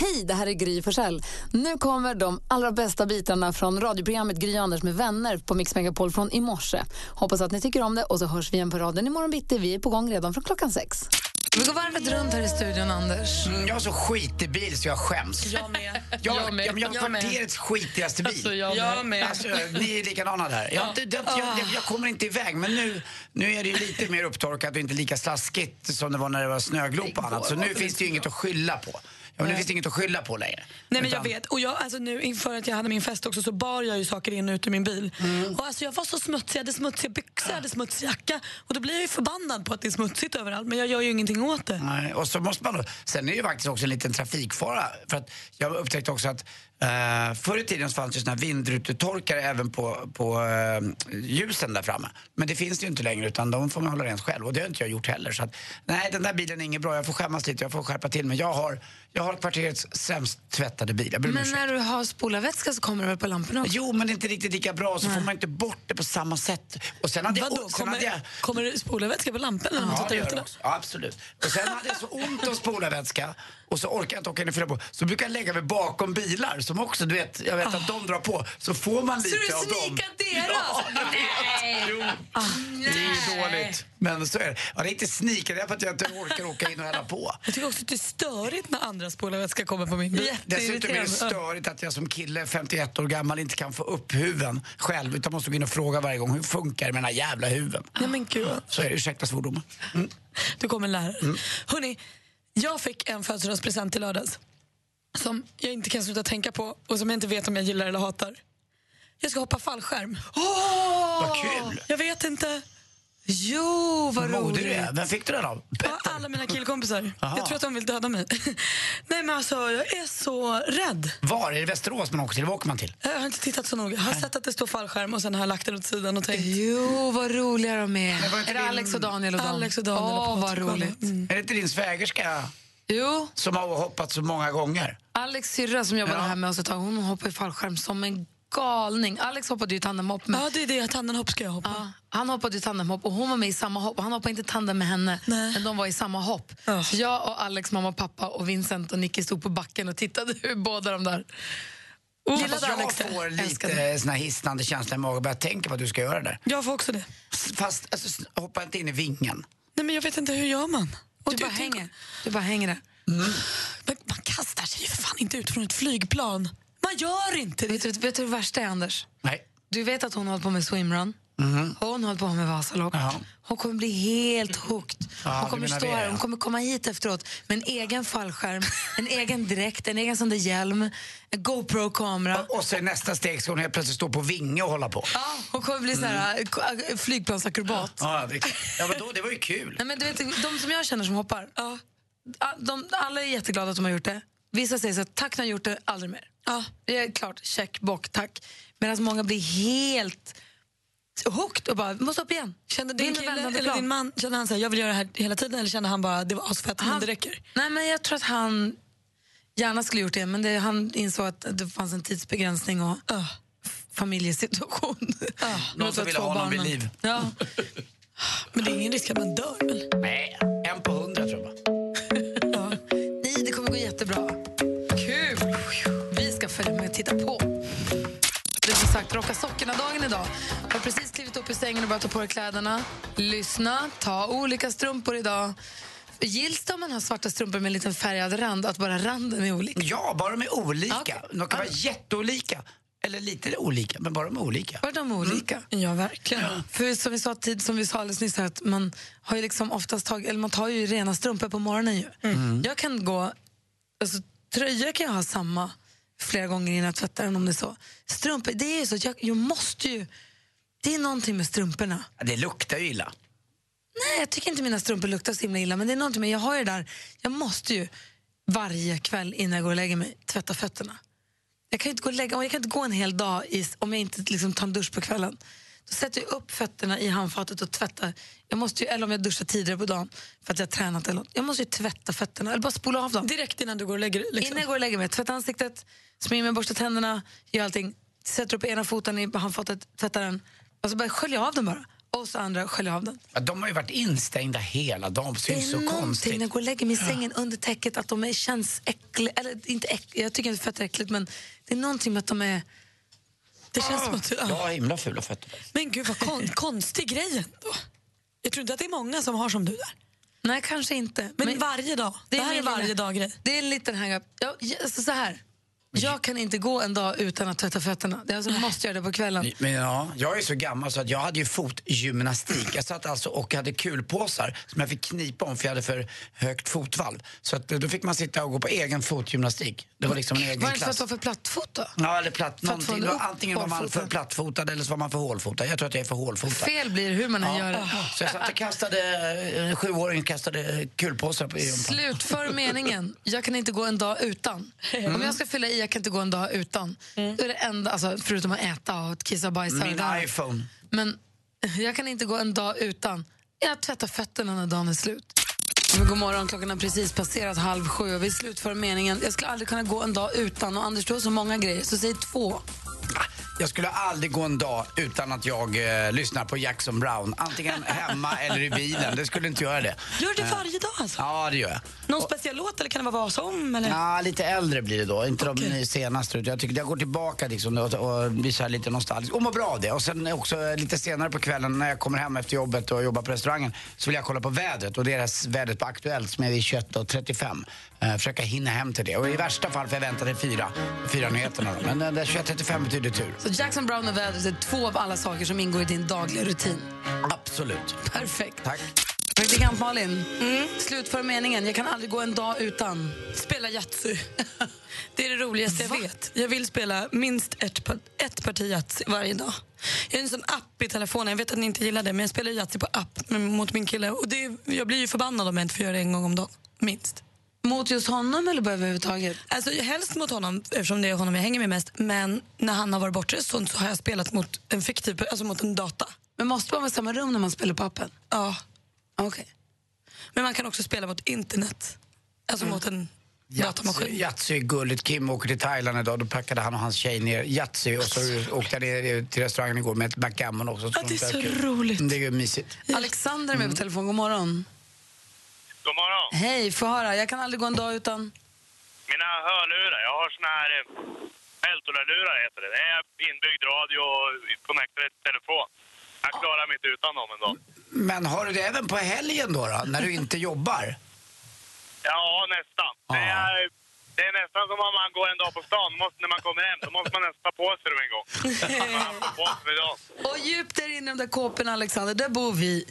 Hej, det här är Gry Forssell. Nu kommer de allra bästa bitarna från radioprogrammet Gry Anders med vänner på Mix Megapol från i morse. Hoppas att ni tycker om det och så hörs vi igen på raden imorgon bitti. Vi är på gång redan från klockan sex. Vi går varvet runt här i studion, Anders. Mm, Jag har så skitig bil så jag skäms. Jag med. Jag, Jag med. jag har Jag med. kvarterets skitigaste bil. Alltså, jag Jag med. Alltså, ni är likadana där. Jag, har jag, jag, jag kommer inte iväg, men nu, nu är det ju lite mer upptorkat och inte lika slaskigt som det var när det var snöglop och annat. Så nu finns det ju inget att skylla på. Ja, men finns det inget att skylla på längre. Nej men jag Utan- vet. Och jag, alltså nu inför att jag hade min fest också så bar jag ju saker in och ut ur min bil. Mm. Och alltså jag var så smutsig, jag hade smutsiga byxor, jag hade smutsig jacka. Och då blir jag ju förbannad på att det är smutsigt överallt men jag gör ju ingenting åt det. Nej, och så måste man sen är det ju faktiskt också en liten trafikfara. För att jag upptäckte också att eh, förr i tiden fanns det såna här vindrutetorkare även på, på eh, ljusen där framme. Men det finns det ju inte längre utan de får man hålla rent själv och det har inte jag gjort heller. Så att, nej, den där bilen är inget bra. Jag får skämmas lite, jag får skärpa till mig. Jag har, jag har kvarterets sämst tvättade bil. Jag Men när du har spolarvätska så kommer det väl på lamporna också? Jo, men det är inte riktigt lika bra. Så får man inte bort det på samma sätt. Och sen hade jag, Vadå, och sen hade jag, kommer, kommer det spolarvätska på lampan när man Ja, tittar ut det också. Ja, absolut. Och sen hade jag så ont om spolarvätska och så orkar jag inte åka in och fylla på. Så brukar jag lägga mig bakom bilar som också, du vet, jag vet att de drar på. Så får man lite du av dem. sneakar deras? Ja, Nej! Jo, det är ju dåligt. Men så är det. Ja, det är inte sneaker, det är för att jag inte orkar åka in och hälla på. Jag tycker också att det är störigt när andra spolarvätska kommer på min bil. Dessutom är det störigt att jag som kille, 51 år gammal, inte kan få upp huven själv utan måste gå in och fråga varje gång hur funkar det med den här jävla huven. Nej men gud. Så är det, ursäkta svordomen. Mm. Du kommer lära dig. Hörrni, jag fick en födelsedagspresent i lördags som jag inte kan sluta tänka på och som jag inte vet om jag gillar eller hatar. Jag ska hoppa fallskärm. Vad kul! Jag vet inte. Jo, vad Vad modig du roligt. är. Vem fick du den av? Ja, alla mina killkompisar. Aha. Jag tror att de vill döda mig. Nej men alltså, jag är så rädd. Var? Är det Västerås man åker till? Vad åker man till? Jag har inte tittat så noga. Jag har sett att det står fallskärm och sen har jag lagt den åt sidan och tänkt Jo, vad roliga de är. Men var inte Är det din- Alex och Daniel och dem? Alex och Daniel och Åh, vad och alla. roligt. Mm. Är det inte din svägerska Jo, som har hoppat så många gånger? Alex syrra som jobbade Ja. här med oss ett tag, hon hoppar i fallskärm som en galning. Alex hoppade ju tandemhopp med Ja, det är det. Tandemhopp ska jag hoppa. Ja, han hoppade ju tandemhopp och hon var med i samma hopp. Och han hoppade inte tandem med henne, Nej. men de var i samma hopp. Ja. Så jag och Alex mamma och pappa och Vincent och Nicky stod på backen och tittade hur båda de där... Oh, Alex jag det. får lite sån här hisnande känsla i magen och börjar tänka på att du ska göra det där. Jag får också det. Fast alltså, hoppa inte in i vingen. Nej men jag vet inte, hur gör man? Och Du bara tänk- hänger. Du bara hänger där. Men man kastar sig ju för fan inte ut från ett flygplan. Man gör inte det. Vet du, vet du det värsta är, Anders? Nej. Du vet att hon har hållit på med swimrun. Hon har hållit på med Vasalopp. Ja. Hon kommer bli helt hooked. Ja, hon kommer stå det, här, ja. hon kommer komma hit efteråt med en egen fallskärm, en egen dräkt, en egen sån där hjälm, en GoPro-kamera. Och så är nästa steg ska hon helt plötsligt stå på vinge och hålla på. Ja, hon kommer bli här äh, flygplansakrobat. Ja, det, ja men då, det var ju kul. Nej, men du vet, de som jag känner som hoppar, ja, de, alla är jätteglada att de har gjort det. Vissa säger så här, tack jag har gjort det, aldrig mer. Ja, det är klart, check, bock, tack. Medan många blir helt hooked och bara, måste upp igen. Kände din kille eller plan. din man kände han så här, jag vill göra det här hela tiden eller kände han bara det var asfett men Han- det räcker? Nej, men jag tror att han gärna skulle gjort det, men det, han insåg att det fanns en tidsbegränsning och Uh. familjesituation. Uh. Någon som ville ha honom vid liv. Ja. Men det är ingen risk att man dör väl? Nej, en på hundra tror jag bara. Nej, det kommer gå jättebra. Kul! Vi ska följa med och titta på. Är sagt Rocka sockorna-dagen idag. Jag har precis klivit upp ur sängen och börjat ta på dig kläderna. Lyssna, ta olika strumpor idag. Gills det om man har svarta strumpor med en liten färgad rand, att bara randen är olika? Ja, bara de är olika. Okej. De kan vara jätteolika. Eller lite olika, men bara de är olika. Var de olika? Ja, verkligen. För som vi sa, tid, som vi sa alldeles nyss, här, att man har ju liksom oftast tagit, eller man tar ju rena strumpor på morgonen. Ju. Jag kan gå, alltså, tröjor kan jag ha samma flera gånger innan jag tvättar den om det är så. Strumpor, det är så jag, jag måste ju, det är någonting med strumporna. Det luktar ju illa. Nej, jag tycker inte mina strumpor luktar så himla illa, men det är någonting med, jag har det där, jag måste ju varje kväll innan jag går och lägger mig tvätta fötterna. Jag kan inte gå, lägga, jag kan inte gå en hel dag i, om jag inte liksom tar en dusch på kvällen. Då sätter jag upp fötterna i handfatet och tvättar. Jag måste ju, eller om jag duschar tidigare på dagen för att jag har tränat. Eller något. Jag måste ju tvätta fötterna, eller bara spola av dem. Direkt innan du går och lägger dig? Liksom. Innan jag går och lägger mig. Tvätta ansiktet, smörjer mig, borstar tänderna, gör allting. Sätter upp ena foten i handfatet, tvättar den. Och så bara skölja av den bara. Och så andra skölja av den. Ja, de har ju varit instängda hela dagen, det är Det är så någonting konstigt. när jag går och lägger mig i sängen under täcket att de är, känns äckliga. Eller inte äckliga, jag tycker inte fötter är äckligt men det är någonting med att de är... Det känns som att... Har himla fula fötter. Men gud vad kon konstig grej ändå. Jag tror inte att det är många som har som du där. Nej, kanske inte. Men, varje dag. Det, här är min varje dag-grej. Det är en liten hang-up. Ja, så här. Jag kan inte gå en dag utan att tvätta fötterna. Alltså, jag måste göra det på kvällen. Men ja, jag är så gammal så att jag hade ju fotgymnastik. Jag satt alltså och hade kulpåsar som jag fick knipa om för jag hade för högt fotvalv. Så att, eh, då fick man sitta och gå på egen fotgymnastik. Det var liksom en egen Var det för att klass. du var för plattfot då? Ja, eller platt, För någonting. var, antingen var man för plattfotad eller så var man för hålfotad. Jag tror att jag är för hålfotad. Fel blir hur man än gör det. Så jag satt och kastade, en sjuåring kastade kulpåsar på rumpan. Slutför meningen. Jag kan inte gå en dag utan. Om jag ska fylla i jag kan inte gå en dag utan. Då är det enda, alltså, förutom att äta och kissa och bajsa. Min där. iPhone. Men jag kan inte gå en dag utan. Jag tvättar fötterna när dagen är slut. Men god morgon, klockan har precis passerat halv sju och vi slutför meningen. Jag skulle aldrig kunna gå en dag utan. Och Anders, du har så många grejer, så säg två. Jag skulle aldrig gå en dag utan att jag eh, lyssnar på Jackson Brown. Antingen hemma eller i bilen. Det skulle inte göra det. Gör det varje dag alltså? Ja, det gör jag. Någon speciell låt eller kan det vara vad som? Eller? Ja, lite äldre blir det då. Inte Okej. de senaste. Jag tycker jag går tillbaka liksom och, och blir så lite nostalgisk. Och mår bra av det. Och sen också eh, lite senare på kvällen när jag kommer hem efter jobbet och jobbar på restaurangen så vill jag kolla på vädret. Och det här vädret på Aktuellt som är vid 21.35. Eh, försöka hinna hem till det. Och i värsta fall får jag vänta till fyra, fyra nyheterna. Men eh, det 21.35 betyder tur. Så Jackson Brown och vädret är två av alla saker som ingår i din dagliga rutin. Absolut. Perfekt. Tack. Praktikant Malin, slutför meningen. Jag kan aldrig gå en dag utan. Spela Yatzy. Det är det roligaste jag vet. Jag vill spela minst ett, ett parti Yatzy varje dag. Jag har en sån app i telefonen, jag vet att ni inte gillar det, men jag spelar Yatzy på app mot min kille. Och det, jag blir ju förbannad om jag inte får göra det en gång om dagen. Minst. Mot just honom eller bara överhuvudtaget? Alltså, helst mot honom, eftersom det är honom jag hänger med mest. Men när han har varit borta så, så har jag spelat mot en fiktiv, alltså mot en data. Men måste man vara i samma rum när man spelar på appen? Ja. Okej. Men man kan också spela mot internet. Alltså mot en datamaskin. Yatzy är gulligt. Kim åker till Thailand idag. Då packade han och hans tjej ner Yatzy och så åkte jag ner till restaurangen igår med ett backgammon också. Ja, det är så kul. roligt. Det är ju mysigt. Alexander är med på telefon. God morgon. God morgon. Hej, få höra. Jag kan aldrig gå en dag utan... Mina hörlurar, jag har såna här eh, Eltola-lurar heter det. Det är inbyggd radio och connectade till telefon. Jag klarar mig inte utan dem ändå. Men har du det även på helgen då, då när du inte jobbar? Ja, nästan. Det, Ja. är, det är nästan som om man går en dag på stan. Måste, när man kommer hem, då måste man nästan ta på sig dem en gång. På sig idag. Och djupt där inne i de där kåporna, Alexander, där bor vi.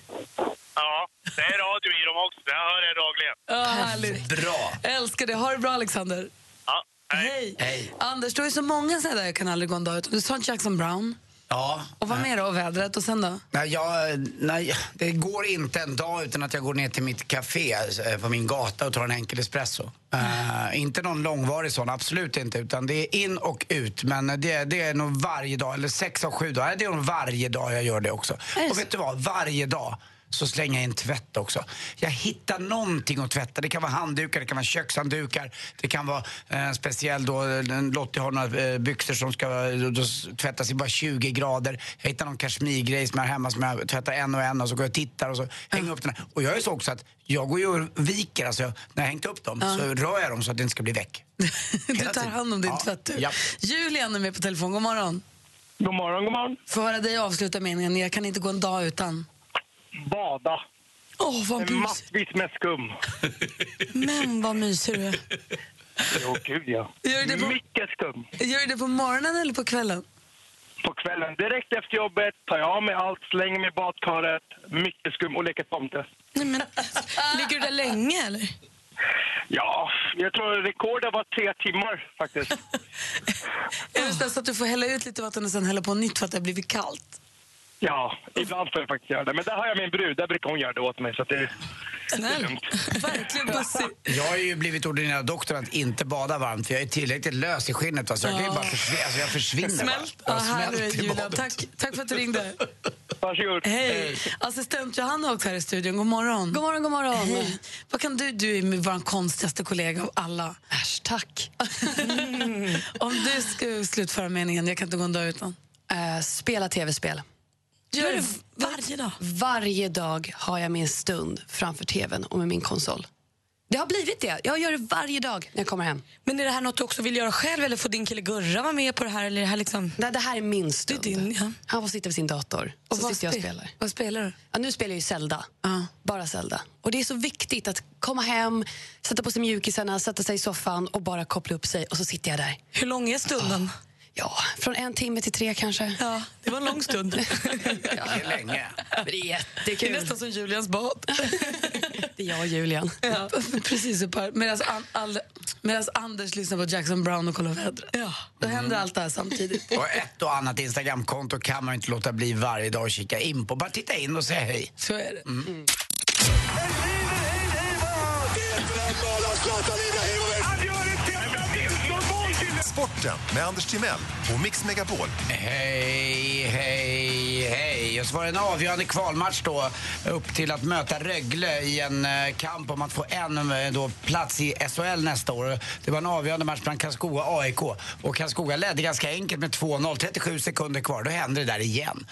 Ja, det är radio i dem också. Jag hör er dagligen. Ja, härligt. Bra. Älskar det. Ha det bra, Alexander. Ja, hej. Hej. Hej. Anders, du har ju så många sådana där jag kan aldrig gå en dag utan. Du sa Jackson Brown. Ja. Och vad mer då? Vädret. Och sen då? Nej, jag, nej, det går inte en dag utan att jag går ner till mitt café eh, på min gata och tar en enkel espresso. Eh, inte någon långvarig sån, absolut inte. Utan det är in och ut. Men det, det är nog varje dag, eller sex av sju dagar. Det är nog varje dag jag gör det också. Och så? vet du vad? Varje dag så slänger jag in tvätt också. Jag hittar någonting att tvätta. Det kan vara handdukar, det kan vara kökshanddukar, det kan vara eh, speciell då, eh, Lottie har några eh, byxor som ska då, då s- tvättas i bara 20 grader. Jag hittar någon kashmirgrej som jag har hemma som jag tvättar en och en och så går jag och tittar och så hänger jag upp den här. Och jag är så också att jag går ju och viker, alltså jag, när jag hängt upp dem så rör jag dem så att det inte ska bli väck. du tar hand om din Ja. tvätt, du. Ja. Julian är med på telefon. God morgon. God morgon, god morgon. Få höra dig avsluta meningen. Jag kan inte gå en dag utan. Bada. Åh, vad mysigt. Massvis med skum. Men vad mysig du är. Jo, gud ja. Gör det på, Mycket skum. gör du det på morgonen eller på kvällen? På kvällen, direkt efter jobbet, tar jag av mig allt, slänger mig i badkaret, mycket skum och leker tomte. Nej, men, ligger du där länge eller? Ja, jag tror rekordet var tre timmar faktiskt. Är det så att du får hälla ut lite vatten och sen hälla på nytt för att det har blivit kallt? Ja, ibland får jag faktiskt göra det. Men där har jag min brud, där brukar hon göra det åt mig. Så att det, Snäll. Verkligen bussig. Jag har ju blivit ordinerad doktor att inte bada varmt för jag är tillräckligt lös i skinnet. va, Så jag kan ju Ja. bara försvinna. Alltså jag försvinner Smält. bara. Ja, Jag är smälter i Julia. badet. Tack, tack för att du ringde. varsågod. Hej. Assistent Johanna är också här i studion. God morgon. God morgon, god morgon. Hej. Vad kan du, du är vår konstigaste kollega av alla. Äsch, tack. Om du ska slutföra meningen, jag kan inte gå en dag utan. Eh, spela tv-spel. Gör det varje dag. Varje dag har jag min stund framför tvn och med min konsol. Det har blivit det. Jag gör det varje dag när jag kommer hem. Men är det här något du också vill göra själv eller får din kille Gurra vara med på det här? Eller det här liksom... Det, det här är min stund. Det är din, ja. Han får sitta vid sin dator. Och så sitter jag och spe- spelar. Vad spelar du? Ja, nu spelar jag ju Zelda. Ja. Bara Zelda. Och det är så viktigt att komma hem, sätta på sig mjukisarna, sätta sig i soffan och bara koppla upp sig. Och så sitter jag där. Hur lång är stunden? Ja, från en timme till tre kanske. Ja, det var en lång stund. Det är länge. Men det är Det är jättekul. nästan som Julians bad. Det är jag och Julian. Ja. Precis, medan an, all, Anders lyssnar på Jackson Brown och kollar vädret. Ja. Då händer allt det här samtidigt. Och ett och annat Instagramkonto kan man inte låta bli varje dag att kika in på. Bara titta in och säga hej. Så är det. Sporten med Anders Timell och Mix Megapol. Hej, hej, hej. Och så var det en avgörande kvalmatch då upp till att möta Rögle i en eh, kamp om att få en eh, då, plats i SHL nästa år. Det var en avgörande match bland Karlskoga och AIK. Och Karlskoga ledde ganska enkelt med 2-0, 37 sekunder kvar. Då hände det där igen.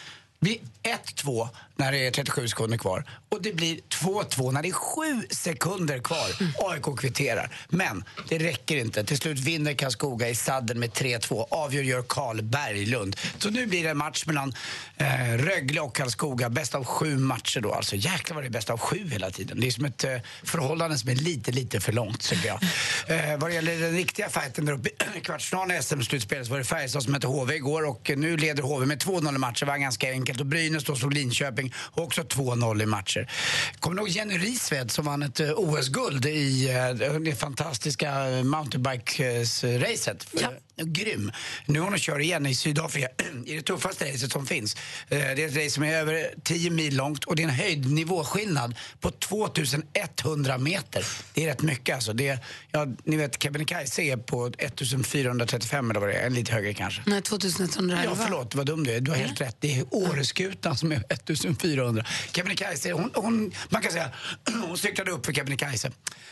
Det blir 1-2 när det är 37 sekunder kvar och det blir 2-2 när det är 7 sekunder kvar. AIK kvitterar. Men det räcker inte. Till slut vinner Karlskoga i sadden med 3-2. Avgör gör Karl Berglund. Så nu blir det en match mellan eh, Rögle och Karlskoga. Bäst av sju matcher då. Alltså jäklar vad det är bäst av sju hela tiden. Det är som ett eh, förhållande som är lite, lite för långt tycker jag. Eh, vad det gäller den riktiga fighten där uppe i kvartsfinalen i SM-slutspelet så var det Färjestad som mötte HV igår och nu leder HV med 2-0 i matcher. Det var ganska enkelt. Och Brynäs då slog Linköping och också 2-0 i matcher. Kommer du ihåg Jenny Risved som vann ett eh, OS-guld i eh, det fantastiska eh, mountainbike-racet? Ja. Grym. Nu har hon kör igen i Sydafrika i det tuffaste racet som finns. Eh, Det är ett race som är över 10 mil långt och det är en höjdnivåskillnad på 2100 meter. Det är rätt mycket alltså. Det är, ja, ni vet Kebnekaise är på 1435 eller vad det är, lite högre kanske. Nej, 2111. Ja, förlåt, vad dum du är. Du har helt rätt. Det är Åreskutan som är 1400. Kebnekaise, hon, hon, man kan säga, hon cyklade upp för Kebnekaise.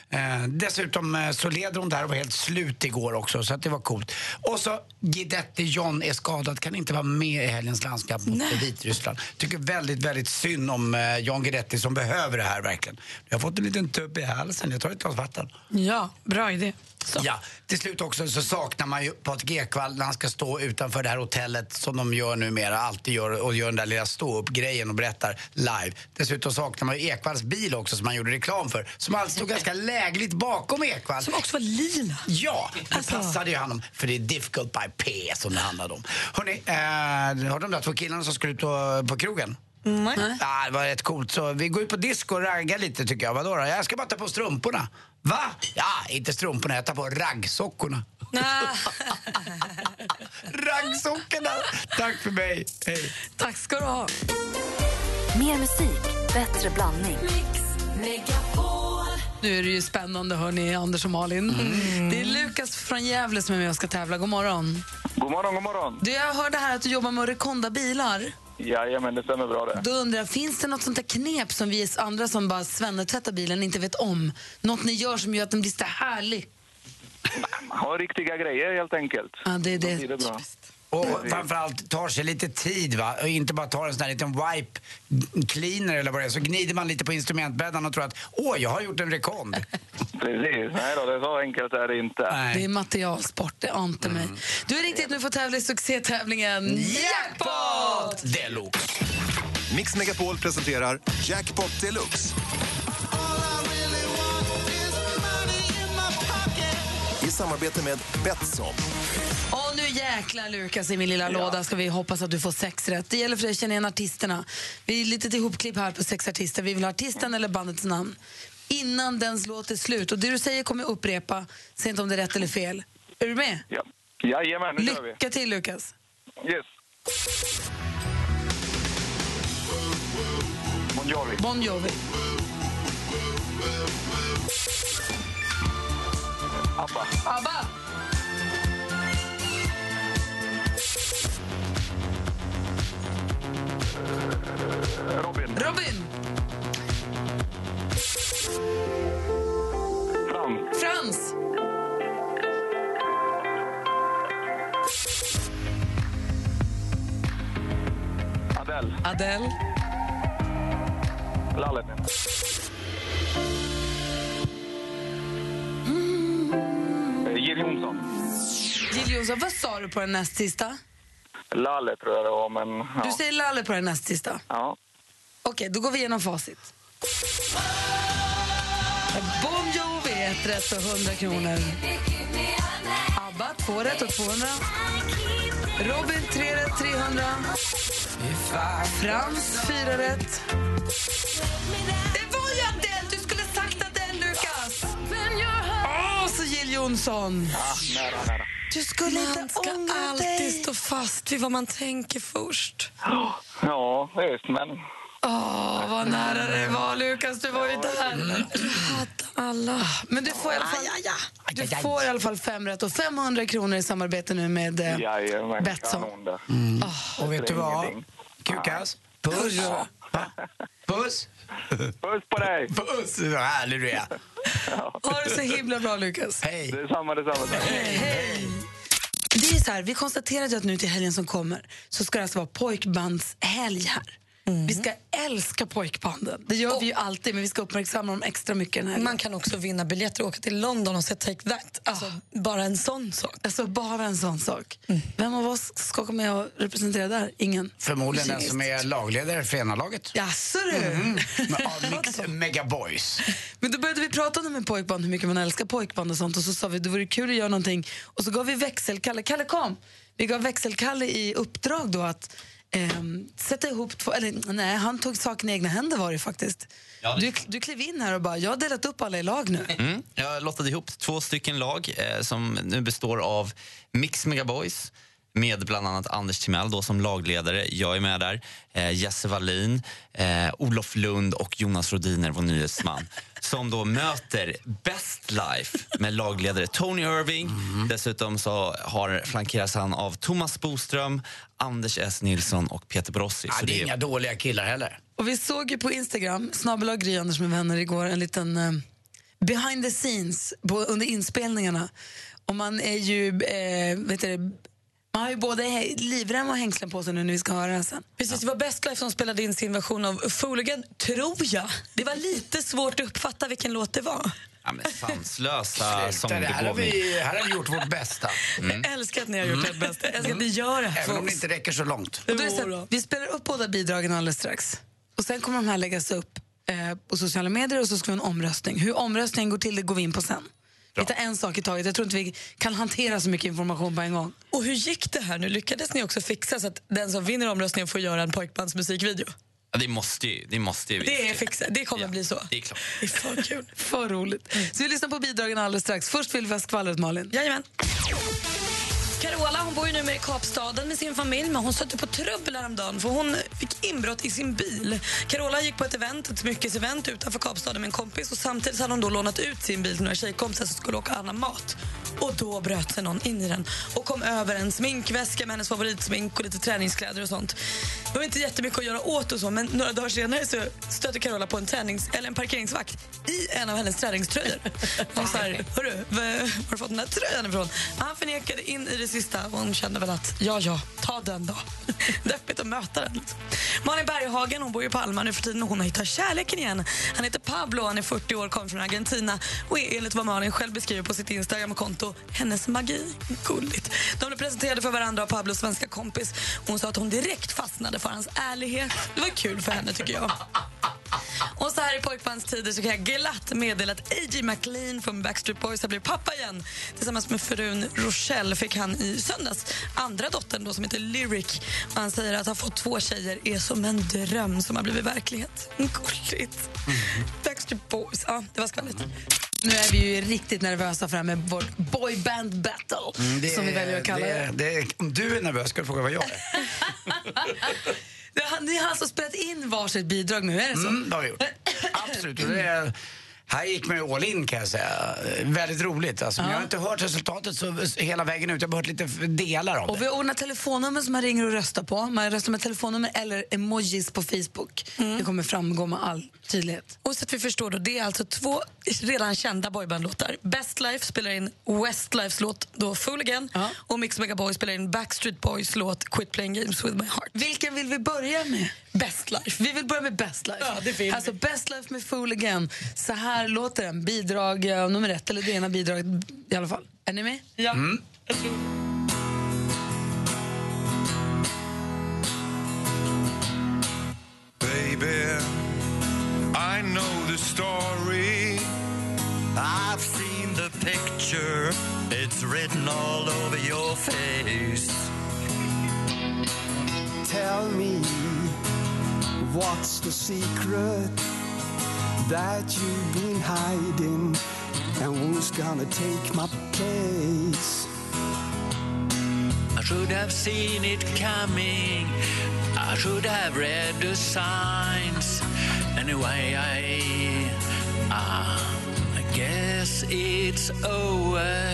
Eh, dessutom eh, så leder hon där och var helt slut igår också, så att det var coolt. Och så Guidetti John är skadad, kan inte vara med i helgens landskamp mot Vitryssland. Tycker väldigt, väldigt synd om eh, John Guidetti som behöver det här verkligen. Jag har fått en liten tupp i halsen, jag tar ett glas vatten. Ja, bra idé. Så. Ja, till slut också så saknar man ju Patrik Ekwall när han ska stå utanför det här hotellet som de gör numera, alltid gör och gör den där lilla stå-upp-grejen och berättar live. Dessutom saknar man ju Ekwalls bil också som han gjorde reklam för, som alltid stod ganska lägligt bakom Ekwall. Som också var lila. Ja, det Alltså. passade ju honom för det difficult by P som det handlade om. Hörrni, eh, har de där två killarna som skulle ut på, på krogen? Nej. Ja, det var rätt coolt. Så vi går ut på disco och raggar lite tycker jag. Vadå då? Jag ska bara ta på strumporna. Va? Ja, inte strumporna. Jag tar på raggsockorna. Raggsockorna! Tack för mig. Hej. Tack ska du ha. Mer musik, bättre blandning. Nu är det ju spännande, hörni, Anders och Malin. Det är Lukas från Gävle som är med och ska tävla. God morgon. God morgon, god morgon. Du, jag hörde här att du jobbar med att rekonda bilar. Jajamän, det stämmer bra det. Då undrar jag, finns det något sånt där knep som vi andra som bara svennetvättar bilen inte vet om? Något ni gör som gör att den blir så härlig? Ha riktiga grejer helt enkelt. Ja, det är Då det. blir det bra. Och framförallt tar sig lite tid va? Och inte bara tar en sån här liten wipe cleaner eller vad det är. Så gnider man lite på instrumentbäddan och tror att åh, jag har gjort en rekond. Precis. Nej då, det är så enkelt är det inte. Det är materialsport, det ante mig. Du är riktigt nu får tävla i succétävlingen Jackpot! Deluxe. Mix Megapol presenterar Jackpot Deluxe. Samarbete med Betsson. Och nu jäklar Lukas i min lilla låda ska vi hoppas att du får sex rätt. Det gäller för dig att känna igen artisterna. Vi är lite ihopklipp här på sex artister. Vi vill ha artisten eller bandets namn innan dens låt är slut. Och det du säger kommer jag upprepa, säg inte om det är rätt eller fel. Är du med? Ja. Jajamän, nu kör vi. Lycka till Lukas. Yes. Bon Jovi. Bon Jovi. ABBA. ABBA. Robin. Robin. Frans. Frans. Adele. Adele. Lalle. Jill Johnson. Jill Johnson. Vad sa du på den näst sista? Lalle tror jag det var, men... Ja. Du säger Lalle på den näst sista. ja. Okej, då går vi igenom facit. Bon Jovi, ett rätt och 100 kronor. ABBA, två rätt och 200. Robin, tre rätt, 300. Frans, fyra rätt. Johnson. ja, nära, nära. Du skulle Man inte ska ångra alltid dig. stå fast vid vad man tänker först. Ja, visst, men... Åh, vad nära det var, Lukas. Du var ju där. Du hade alla. Men du får i alla fall, du får i alla fall fem rätt och 500 kronor i samarbete nu med eh, Betsson. kanon där. Och vet du vad? Kukas, puss. Puss. Puss på dig! Puss, vad härlig du är. Ha det så himla bra, Lukas. Hej. Detsamma, detsamma. Hej! Det är så här, vi konstaterade att nu till helgen som kommer så ska det alltså vara pojkbandshelg här. Vi ska älska pojkbanden. Det gör vi ju alltid, men vi ska uppmärksamma dem extra mycket den här. Man kan också vinna biljetter och åka till London och se Take That. Alltså, Bara en sån sak. Alltså bara en sån sak. Vem av oss ska komma med och representera där? Ingen. Förmodligen den som är lagledare för ena laget. Jaså du? Med Avmix Mega Boys. Men då började vi prata om med pojkband, hur mycket man älskar pojkband och sånt. Och så sa vi det vore kul att göra någonting. Och så gav vi växelkalle, Kalle kom! Vi gav växelkalle i uppdrag då att ehm, sätta ihop två, eller nej, han tog saken i egna händer var det faktiskt. Ja, det- Du, du klev in här och bara, jag har delat upp alla i lag nu. Mm. Jag lottade ihop två stycken lag eh, som nu består av Mix Megaboys med bland annat Anders Timell då som lagledare. Jag är med där. Eh, Jesse Wallin, eh, Olof Lund och Jonas Rodiner, vår nyhetsman som då möter Best Life med lagledare Tony Irving. Dessutom så har, flankeras han av Thomas Boström, Anders S. Nilsson och Peter Borossi. Ja, Så det är inga dåliga killar heller. Och vi såg ju på Instagram, snabel Gry Anders med vänner igår, en liten eh, behind the scenes på, under inspelningarna. Och man är ju, eh, vet du, det, man har ju både livrem och hängslen på sig nu när vi ska höra här sen. Precis, det var Best Life som spelade in sin version av Fooligan, tror jag. Det var lite svårt att uppfatta vilken låt det var. Ja, men sanslösa det här, har vi, här har vi gjort vårt bästa. Jag älskar att ni har gjort ert bästa. Jag älskar att ni gör det Även om det inte räcker så långt. Och då är det så vi spelar upp båda bidragen alldeles strax. Och Sen kommer de här läggas upp eh, på sociala medier och så ska vi ha en omröstning. Hur omröstningen går till det går vi in på sen. Vi tar en sak i taget. Jag tror inte vi kan hantera så mycket information på en gång. Och hur gick det här nu? Lyckades ni också fixa så att den som vinner omröstningen får göra en pojkbandsmusikvideo? Ja, det måste ju, det måste ju vi. Det är fixat. Det kommer bli så. Det är klart. Det är för kul. För roligt. Så vi lyssnar på bidragen alldeles strax. Först vill vi ha skvallret, Malin. Jajamän. Carola hon bor ju numera i Kapstaden med sin familj men hon stötte på trubbel häromdagen för hon fick inbrott i sin bil. Carola gick på ett event, ett smyckesevent utanför Kapstaden med en kompis och samtidigt hade hon då lånat ut sin bil till några tjejkompisar som skulle åka och handla mat. Och då bröt sig någon in i den och kom över en sminkväska med hennes favoritsmink och lite träningskläder och sånt. Det var inte jättemycket att göra åt och så men några dagar senare så stötte Carola på en, tränings, eller en parkeringsvakt i en av hennes träningströjor. Hon sa här, hörru, var har du fått den här tröjan ifrån? Han förnekade in i det sista och hon kände väl att ja, ja, ta den då. Deppigt att möta den. Liksom. Malin Berghagen hon bor i Palma nu för tiden och hon har hittat kärleken igen. Han heter Pablo, han är 40 år, kommer från Argentina och är enligt vad Malin själv beskriver på sitt Instagramkonto hennes magi. Gulligt. De blev presenterade för varandra av Pablos svenska kompis. Hon sa att hon direkt fastnade för hans ärlighet. Det var kul för henne tycker jag. Och så här i pojkbandstider så kan jag glatt meddela att A.J. McLean från Backstreet Boys har blivit pappa igen. Tillsammans med frun Rochelle fick han i söndags andra dottern då, som heter Lyric. Och han säger att ha fått två tjejer är som en dröm som har blivit verklighet. Gulligt. Backstreet Boys. Ja, det var skvallret. Nu är vi ju riktigt nervösa för det här med vår boyband battle, Mm, det som vi väljer att kalla det. det, det. Om du är nervös ska du fråga vad jag är. Ni har alltså spelat in varsitt bidrag nu, är det så? Mm, det har vi gjort. Absolut. Det är, här gick man ju all in kan jag säga. Väldigt roligt. Alltså. Men jag har inte hört resultatet så hela vägen ut. Jag har bara hört lite delar av Och det. vi har ordnat telefonnummer som man ringer och röstar på. Man röstar med telefonnummer eller emojis på Facebook. Det kommer framgå med all tydlighet. Och så att vi förstår då, det är alltså två redan kända boybandlåtar. Best Life spelar in Westlifes låt då Fool Again och Mix Megaboy spelar in Backstreet Boys låt Quit Playing Games With My Heart. Vilken vill vi börja med? Best Life. Vi vill börja med Best Life. Ja, det vill vi. alltså Best Life med Fool Again. Så här låter den. Bidrag eh, nummer ett, eller det ena bidraget i alla fall. Är ni med? Ja. Mm. Baby, I know the story. I've seen the picture. It's written all over your face. Tell me what's the secret that you've been hiding and who's gonna take my place? I should have seen it coming. I should have read the signs. Anyway, I, ah, I guess it's over.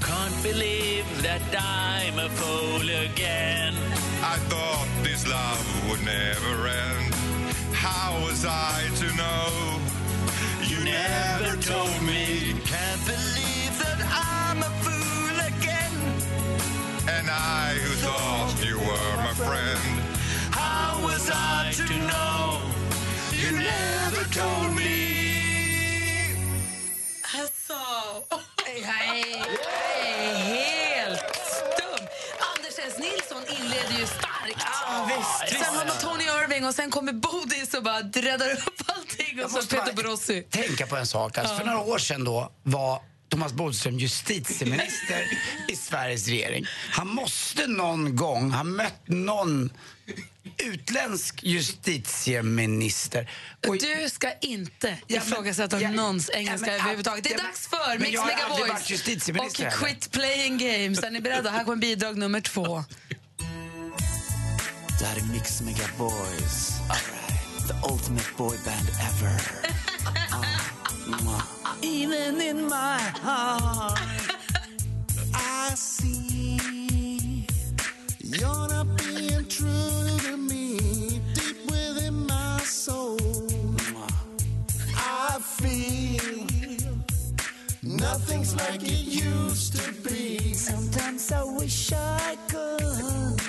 Can't believe that I'm a fool again. I thought this love would never end. How was I to know? You never told me. Can't believe that I'm a fool again. And I who thought you were my friend. How was I to know? Ja, visst, sen har man Tony Irving och sen kommer Bodis och bara räddar upp allting. Och så Peter Borossi. tänka på en sak. Alltså, För Ja. några år sedan då var Thomas Bodström justitieminister i Sveriges regering. Han måste någon gång ha mött någon utländsk justitieminister. Och Du ska inte ifrågasätta någons engelska men- överhuvudtaget. Det är ja, dags för Mix Megaboys och. Quit Playing Games. Är ni beredda? Här kommer bidrag nummer två. Är Mix Megaboys. Alright. The ultimate boy band ever. Uh, even in my heart I see You're not being true to me Deep within my soul I feel Nothing's like it used to be Sometimes I wish I could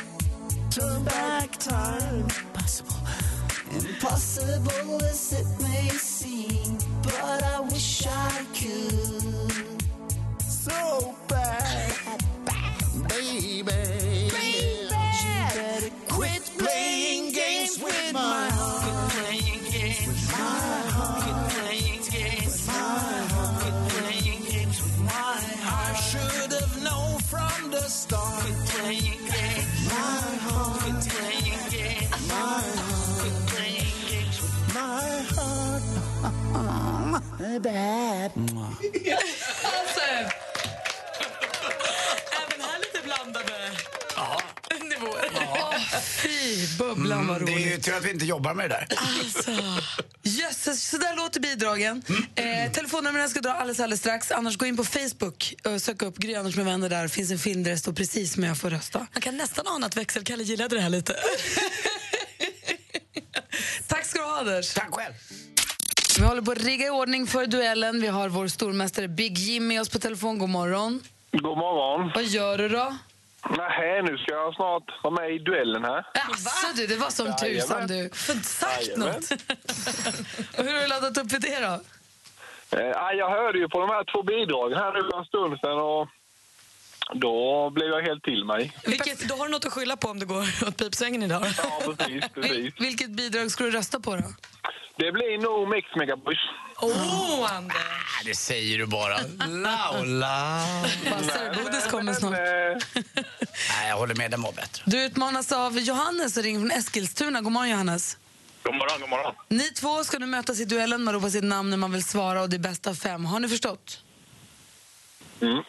turn back time. Impossible. Impossible as it may seem, but I wish I could. So bad, baby. baby. You better quit playing games with my heart. Quit playing games with my heart. Alltså, Även här lite blandade nivåer. Åh, fy, bubblan vad Mm, det är ju roligt. tur att vi inte jobbar med det där. Alltså, jösses, så där låter bidragen. Eh, telefonnumren ska dra alldeles, alldeles strax. Annars gå in på Facebook och sök upp Gry Anders med vänner där. Det finns en film där det står precis med jag får rösta. Man kan nästan ana att Växelkalle gillade det här lite. Tack ska du ha, Anders. Tack själv. Vi håller på att rigga i ordning för duellen. Vi har vår stormästare Big Jim med oss på telefon. God morgon. God morgon. Vad gör du då? Nej, nu ska jag snart vara med i duellen här. Jaså du, det var som tusan du. Sagt något. Och hur har du laddat upp för det då? Eh, jag hörde ju på de här två bidragen här nu för en stund sedan och då blev jag helt till mig. Vilket, då har du något att skylla på om du går åt pipsvängen idag. Ja, precis, precis. Vilket bidrag ska du rösta på då? Det blir nog Mix Megaboys. Åh, oh, Anders! Ah, det säger du bara. Laula. Godis kommer snart. Nej, jag håller med. Den var bättre. Du utmanas av Johannes och ringer från Eskilstuna. God morgon Johannes. God morgon, god morgon. Ni två ska nu mötas i duellen. Man ropar sitt namn när man vill svara och det är bäst av fem. Har ni förstått? Mm.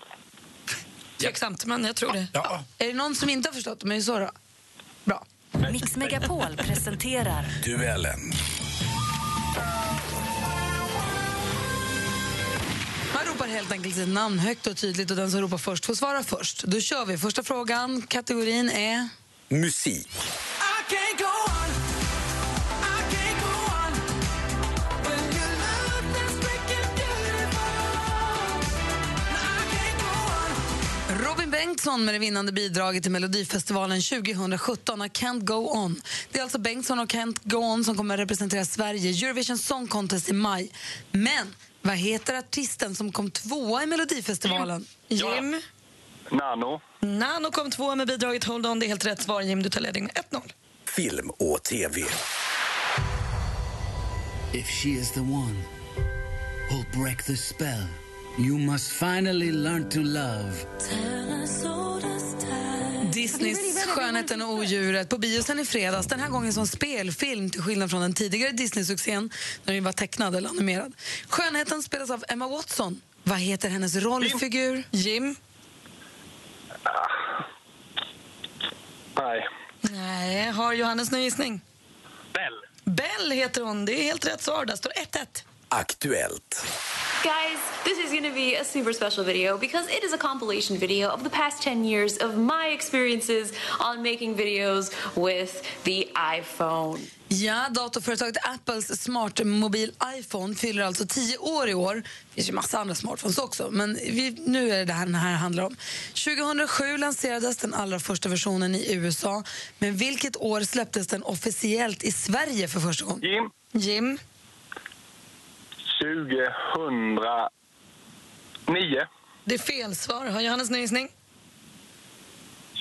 Tveksamt, men jag tror det. Ja. Är det någon som inte har förstått? Men är det så då? Bra. Mix Megapol presenterar Duellen. Man ropar helt enkelt sitt namn högt och tydligt och den som ropar först får svara först. Då kör vi. Första frågan, kategorin är... Musik. Bengtsson med det vinnande bidraget till Melodifestivalen 2017, I Can't Go On. Det är alltså Bengtsson och Can't Go On som kommer att representera Sverige Eurovision Song Contest i maj. Men vad heter artisten som kom tvåa i Melodifestivalen? Jim? Nano. Nano kom tvåa med bidraget Hold On. Det är helt rätt svar. Jim, du tar ledning med 1-0. Film och TV. If she is the one who'll break the spell, you must finally learn to love. Disneys Skönheten och odjuret på biosen i fredags. Den här gången som spelfilm till skillnad från den tidigare Disney-succén när den var tecknad eller animerad. Skönheten spelas av Emma Watson. Vad heter hennes rollfigur? Jim? Nej. Nej, har Johannes någon gissning? Bell. Bell heter hon. Det är helt rätt svar. Där står 1-1. Aktuellt. Guys, this is going to be a super special video because it is a compilation video of the past 10 years of my experiences on making videos with the iPhone. Ja, datorföretaget Apples smartmobil iPhone fyller alltså 10 år i år. Det finns ju massa andra smartphones också, men vi, nu är det det här den här handlar om. 2007 lanserades den allra första versionen i USA. Men vilket år släpptes den officiellt i Sverige för första gången? Jim? Jim? 2009. Det är fel svar. Har Johannes någon gissning?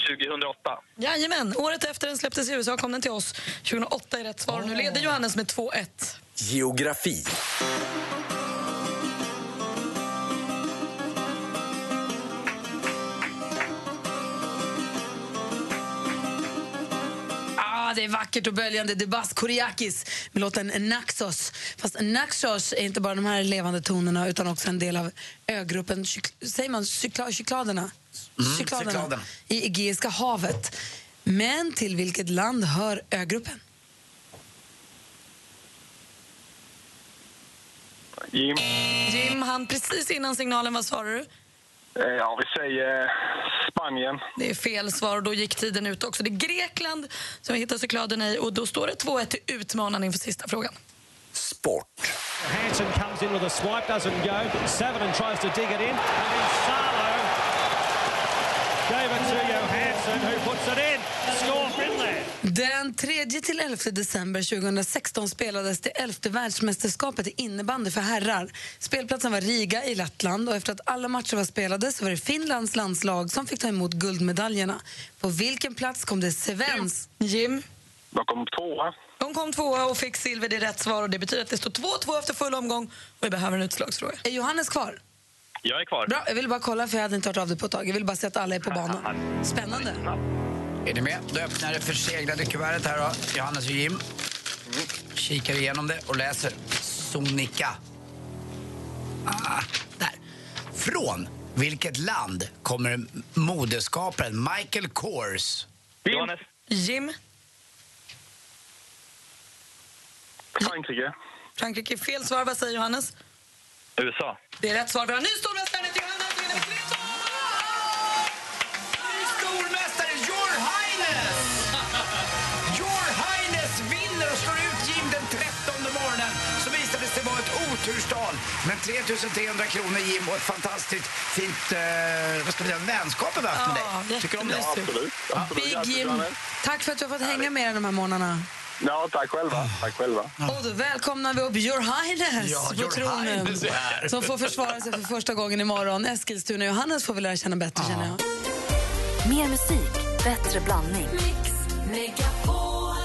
2008. Jajamän. Året efter den släpptes i USA kom den till oss. 2008 är rätt svar. Nu leder Johannes med 2-1. Geografi. Det är vackert och böljande. Det är Bas Kuriakis med låten Naxos. Fast Naxos är inte bara de här levande tonerna utan också en del av ögruppen, säger man cykla, cykladerna? Mm, cykladerna. i Egeiska havet. Men till vilket land hör ögruppen? Jim? Jim han precis innan signalen. Vad svarar du? Eh, Ja, vi säger Spanien. Det är fel svar och då gick tiden ut också. Det är Grekland som vi hittar cykladerna i och då står det 2-1 till utmanaren inför sista frågan. Hansen comes in with a swipe, doesn't go. Severin tries to dig it in, and then Salo gave it to Johansson, who puts it in. Score Finland. Den 3 till 11 december 2016 spelades det elfte världsmästerskapet i innebandy för herrar. Spelplatsen var Riga i Lettland och efter att alla matcher var spelade så var det Finlands landslag som fick ta emot guldmedaljerna. På vilken plats kom det Svens... Jim? De kom tvåa. De kom tvåa och fick silver. Det är rätt svar och det betyder att det står 2-2 efter full omgång och vi behöver en utslagsfråga. Är Johannes kvar? Jag är kvar. Bra, jag vill bara kolla för jag hade inte hört av det på ett tag. Jag vill bara se att alla är på banan. Spännande. Är ni med? Då öppnar det förseglade kuvertet här då. Johannes och Jim. Kikar igenom det och läser Sonika. Ah, där. Från vilket land kommer modeskaparen Michael Kors? Johannes. Jim? Frankrike. Frankrike fel svar. Vad säger Johannes? USA. Det är rätt svar. Vi har en ny stormästare till med 3-2. Stormästare Your Highness! Your Highness vinner och slår ut Jim den 13 morgonen. Så visade det sig vara ett oturstal. Men 3300 kronor Jim och ett fantastiskt fint eh, vad ska vi säga, vänskap har vi haft med dig. Tycker du om det? Absolut. absolut. Big Jim, tack för att du har fått hänga med de här morgnarna. Ja, tack själva. Tack själva. Och då välkomnar vi upp Your Highness Ja, på Your tronen. Highness. Som får försvara sig för första gången imorgon. Eskilstuna Johannes får vi lära känna bättre känner jag. Mer musik, bättre blandning.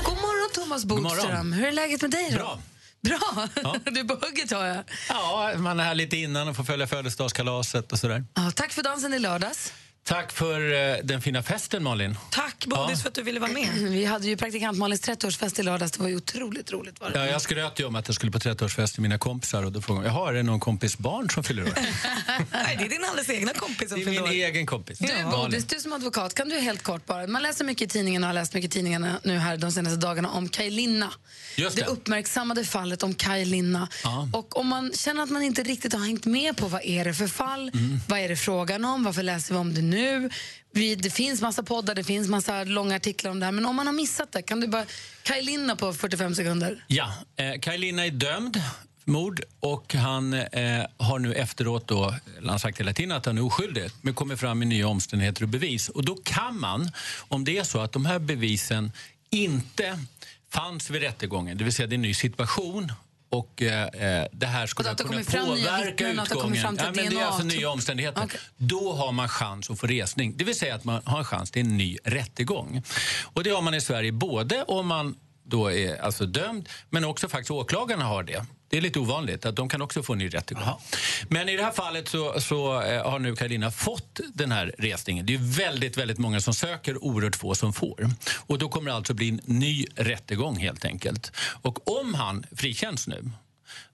God morgon Thomas Bodström. Hur är läget med dig då? Bra. Bra, du är på hugget har jag. Ja, man är här lite innan och får följa födelsedagskalaset och sådär. Ja, tack för dansen i lördags. Tack för eh, den fina festen, Malin. Tack Bodis för att du ville vara med. Vi hade ju praktikant Malins 30-årsfest i lördags. Det var ju otroligt roligt. Var det? Ja, jag skröt ju om att jag skulle på 30-årsfest med mina kompisar och då frågade de, jaha, är det någon kompis barn som fyller år? Nej, det är din alldeles egna kompis som Det är fyller min år. egen kompis. Du, Bodis, du som advokat, kan du helt kort bara... Man läser mycket i tidningen och har läst mycket i tidningarna nu här de senaste dagarna om Kaj Linna. Just det det. uppmärksammade fallet om Kaj Linna. Ja. Och om man känner att man inte riktigt har hängt med på vad är det för fall, Mm. vad är det frågan om, varför läser vi om det nu? Vi, det finns massa poddar, det finns massa långa artiklar om det här, men om man har missat det, kan du bara... Kaj Linna på 45 sekunder. Ja, eh, Kaj Linna är dömd för mord och han eh, har nu efteråt då, han sagt hela tiden att han är oskyldig, men kommer fram med nya omständigheter och bevis. Och då kan man, om det är så att de här bevisen inte fanns vid rättegången, det vill säga det är en ny situation och eh, eh, det här skulle det kunna påverka det utgången. till ja, men det är alltså nya omständigheter. Då har man chans att få resning. Det vill säga att man har en chans till en ny rättegång. Och det har man i Sverige både om man då är alltså dömd, men också faktiskt åklagarna har det. Det är lite ovanligt att de kan också få en ny rättegång. Men i det här fallet så, så eh, har nu Karolina fått den här resningen. Det är väldigt, väldigt många som söker, oerhört få som får. Och då kommer det alltså bli en ny rättegång helt enkelt. Och om han frikänns nu,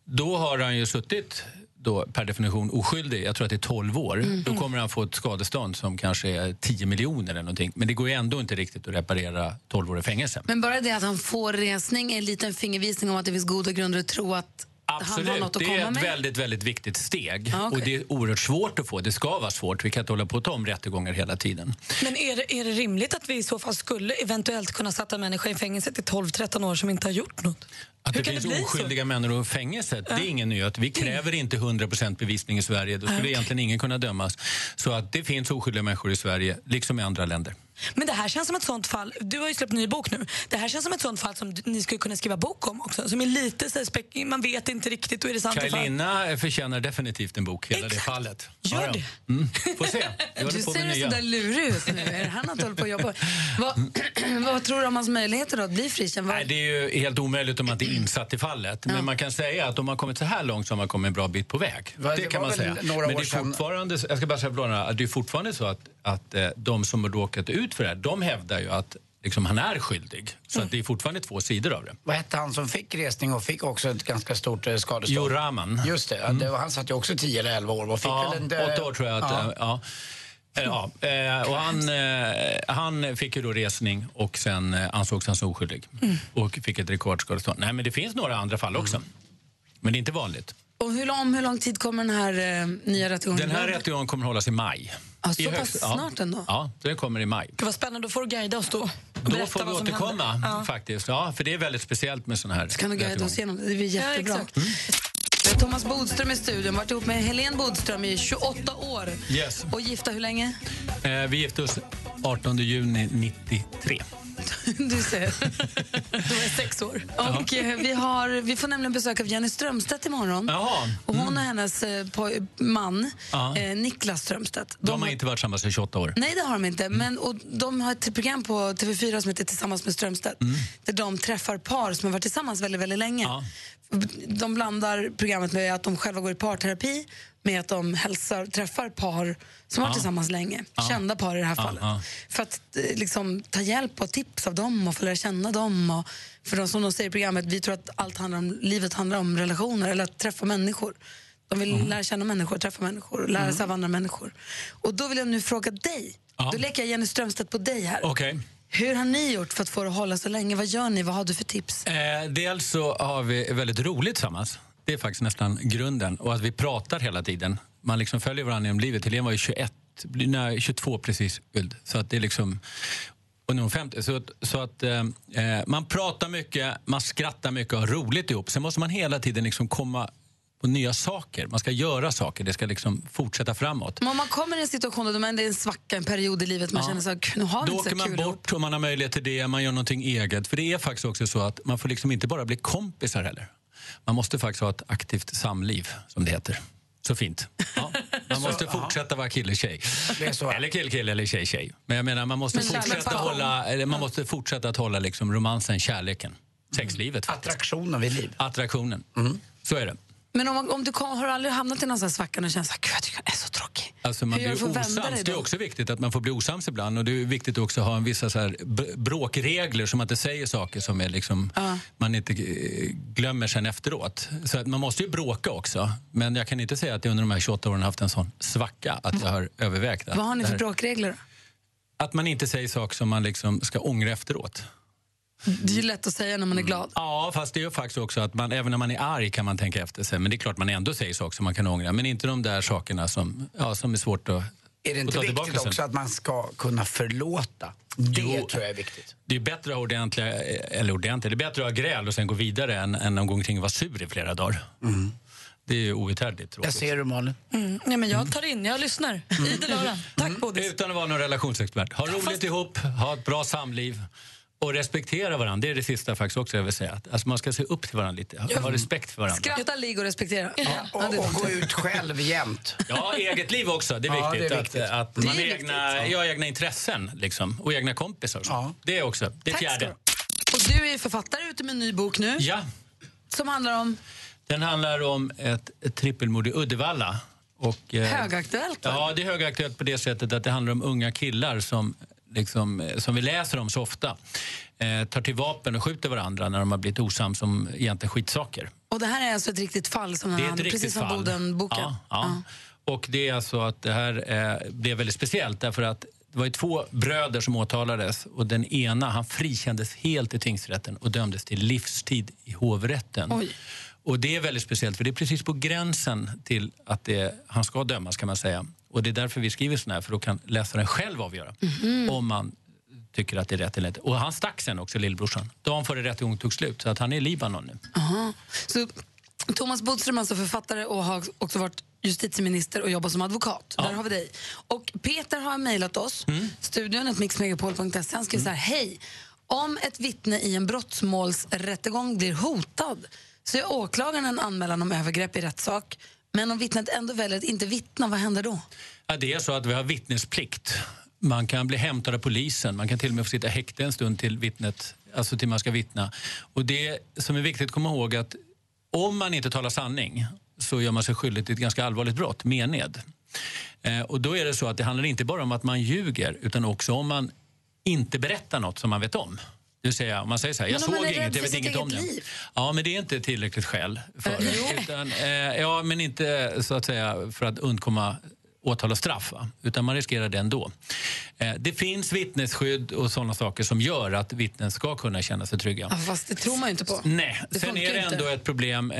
då har han ju suttit då per definition oskyldig, jag tror att det är 12 år, Mm. då kommer han få ett skadestånd som kanske är 10 miljoner eller någonting. Men det går ju ändå inte riktigt att reparera 12 år i fängelse. Men bara det att han får resning är en liten fingervisning om att det finns goda grunder att tro att Absolut, det är ett med. väldigt, väldigt viktigt steg. Ja, okej. Och det är oerhört svårt att få. Det ska vara svårt. Vi kan inte hålla på att ta om rättegångar hela tiden. Men är det, är det rimligt att vi i så fall skulle eventuellt kunna sätta en människa i fängelse till 12-13 år som inte har gjort något? Att Hur det finns det bli så? oskyldiga människor i fängelse, det är ingen nyhet. Vi kräver inte 100% bevisning i Sverige. Då skulle Okej. egentligen ingen kunna dömas. Så att det finns oskyldiga människor i Sverige, liksom i andra länder. Men det här känns som ett sånt fall, du har ju släppt en ny bok nu, det här känns som ett sånt fall som ni skulle kunna skriva bok om också. Som är lite så spek- man vet inte riktigt, då är det sant eller falskt. Kaj förtjänar definitivt en bok, hela det fallet. Gör Ja, ja. det. Mm. Får se. Jag Du ser så där lurig ut nu. Är det han att hålla på att jobba? Vad, vad tror du om hans möjligheter då att bli frikänd? Vad- Nej, det är ju helt omöjligt om man inte är insatt i fallet. Men man kan säga att om man kommit så här långt så har man kommit en bra bit på väg. Va, det det kan var man säga. Men det är sedan- fortfarande, jag ska bara säga att det är fortfarande så att, att eh, de som har råkat ut för det här, de hävdar ju att liksom, han är skyldig. Så att det är fortfarande två sidor av det. Vad hette han som fick resning och fick också ett ganska stort eh, skadestånd? Jo Rahman. Just det, var, han satt ju också 10 eller 11 år och fick Ja, väl en dö- åtta år tror jag att... Ja. eh, Ja. Eh, Ja, eh, och han, han fick ju då resning och sen ansågs han så oskyldig och fick ett rekordskadestånd. Nej, men det finns några andra fall också. Men det är inte vanligt. Och hur, lång, om hur lång tid kommer den här eh, nya rättegången Den här rättegången kommer att hållas i maj. Ja, I så pass högst- snart ändå? Ja, den kommer i maj. Gud vad spännande, då får du guida oss då. Då får vi återkomma hände. Ja. faktiskt. Ja, för det är väldigt speciellt med såna här Kan du guida oss igenom det? Det blir jättebra. Ja, exakt. Vi har Thomas Bodström i studion, varit ihop med Helene Bodström i 28 år. Yes. Och gifta hur länge? Eh, vi gifte oss 18 juni 93. Du ser. Då är jag sex år. Och eh, vi, har, vi får nämligen besök av Jenny Strömstedt imorgon. Jaha. Och hon och hennes eh, poj- man, Ja. eh, Niklas Strömstedt. De har inte varit tillsammans i 28 år. Nej, det har de inte. Men, och de har ett program på TV4 som heter Tillsammans med Strömstedt. Där de träffar par som har varit tillsammans väldigt, väldigt länge. De blandar programmet med att de själva går i parterapi med att de hälsar, träffar par som har varit Ja. tillsammans länge. Ja. Kända par i det här fallet. ja. För att eh, liksom, ta hjälp och tips av dem och få lära känna dem. Och, för de som de säger i programmet, vi tror att allt handlar om, livet handlar om relationer eller att träffa människor. De vill Mm. lära känna människor, träffa människor och lära sig av andra människor. Och då vill jag nu fråga dig. Då leker jag Jenny Strömstedt på dig här. Okej. Hur har ni gjort för att få det att hålla så länge? Vad gör ni? Vad har du för tips? Eh, dels så har vi väldigt roligt tillsammans. Det är faktiskt nästan grunden. Och att vi pratar hela tiden. Man liksom följer varandra genom livet. Helene var ju 21, nej, 22 precis fylld. Så att det är liksom... Och nu är hon 50. Så att, så att eh, eh, man pratar mycket, man skrattar mycket och har roligt ihop. Sen måste man hela tiden liksom komma på nya saker. Man ska göra saker. Det ska liksom fortsätta framåt. Men om man kommer i en situation där det är en svacka, en period i livet, man Ja. känner så här, nu har Då inte så åker man kul bort och man har möjlighet till det, man gör någonting eget. För det är faktiskt också så att man får liksom inte bara bli kompisar heller. Man måste faktiskt ha ett aktivt samliv, som det heter. Så fint. Ja. Man Så, måste ja. fortsätta vara kille-tjej. Så. Eller kill-kill eller tjej-tjej. Men jag menar, man måste Men fortsätta hålla, eller man måste fortsätta att hålla liksom romansen, kärleken, sexlivet. faktiskt. Attraktionen vid liv. Attraktionen. Så är det. Men om, om du kom, har du aldrig hamnat i någon sån svacka och känt att jag är så tråkig? Alltså man Hur blir att osams. Det är också viktigt att man får bli osams ibland. Och det är viktigt också att ha en vissa så här bråkregler som man inte säger saker som är liksom, man inte glömmer sen efteråt. Så att man måste ju bråka också. Men jag kan inte säga att jag under de här 28 åren har haft en sån svacka att jag har övervägt det. Vad har ni Det för bråkregler? Att man inte säger saker som man liksom ska ångra efteråt. Det är ju lätt att säga när man är glad. Ja, fast det är ju faktiskt också att man, även när man är arg kan man tänka efter sig. Men det är klart man ändå säger saker som man kan ångra. Men inte de där sakerna som, ja, som är svårt att Är det inte ta tillbaka viktigt sen. också att man ska kunna förlåta? Det Jo. tror jag är viktigt. Det är bättre att ha ordentliga, eller ordentligt, det är bättre att ha gräl och sen gå vidare än, än att gå omkring och vara sur i flera dagar. Det är ju outhärdligt tråkigt. Jag ser du Malin. Mm. Nej, men jag tar in, jag lyssnar. Idel öra. Tack Bodis. Utan att vara någon relationsexpert. Ha roligt ihop, ha ett bra samliv och respektera varandra. Det är det sista faktiskt också jag vill säga. Alltså man ska se upp till varandra lite, ha, respekt för varandra. Skratta, ligga och respektera. Och, och gå ut själv jämt. Ja, eget liv också. Det är Ja, viktigt. det är viktigt. Att, att Det är man har viktigt, egna, ja. ja, egna intressen liksom, och egna kompisar. och så. Det är också. Det är Tack fjärde. du Och du är författare ute med en ny bok nu. Ja. Som handlar om Den handlar om ett, ett trippelmord i Uddevalla. Och, eh, högaktuellt. Ja, det är högaktuellt på det sättet att det handlar om unga killar som, liksom, eh, som vi läser om så ofta. Eh, tar till vapen och skjuter varandra när de har blivit osams om egentligen skitsaker. Och det här är alltså ett riktigt fall som Det är han, precis som. Boden-boken. Ja, ja. Och det är alltså att det här eh, blev väldigt speciellt därför att det var två bröder som åtalades och den ena han frikändes helt i tingsrätten och dömdes till livstid i hovrätten. Och det är väldigt speciellt för det är precis på gränsen till att det, han ska dömas kan man säga. Och det är därför vi skriver sån här för då kan läsaren själv avgöra Mhm. om man tycker att det är rätt eller inte. Och han stack sen också, lillbrorsan. Dagen före rättegången tog slut. Så att han är i Libanon nu. Aha. Så Thomas Bodström alltså författare och har också varit justitieminister och jobbar som advokat. Där har vi dig. Och Peter har mejlat oss, Mm. studion mixmegapol.se. Han skriver så här, hej. Om ett vittne i en brottmålsrättegång blir hotad så är åklagaren en anmälan om övergrepp i rättssak. Men om vittnet ändå väljer att inte vittna, vad händer då? Ja, det är så att vi har vittnesplikt. Man kan bli hämtad av polisen. Man kan till och med få sitta häkte en stund till vittnet, alltså till man ska vittna. Och det som är viktigt att komma ihåg att om man inte talar sanning så gör man sig skyldig till ett ganska allvarligt brott, mened. Eh, och då är det så att det handlar inte bara om att man ljuger utan också om man inte berättar något som man vet om. Vill säga, om man säger så här, jag såg inget, jag vet inget om det. liv? Ja, men det är inte tillräckligt skäl för det. Utan, eh, ja, men inte så att säga för att undkomma åtal och straff, va? utan man riskerar det ändå. Eh, det finns vittnesskydd och sådana saker som gör att vittnen ska kunna känna sig trygga. Ja, fast det tror man ju inte på. Nej, Det sen är det inte. ändå ett problem. Eh,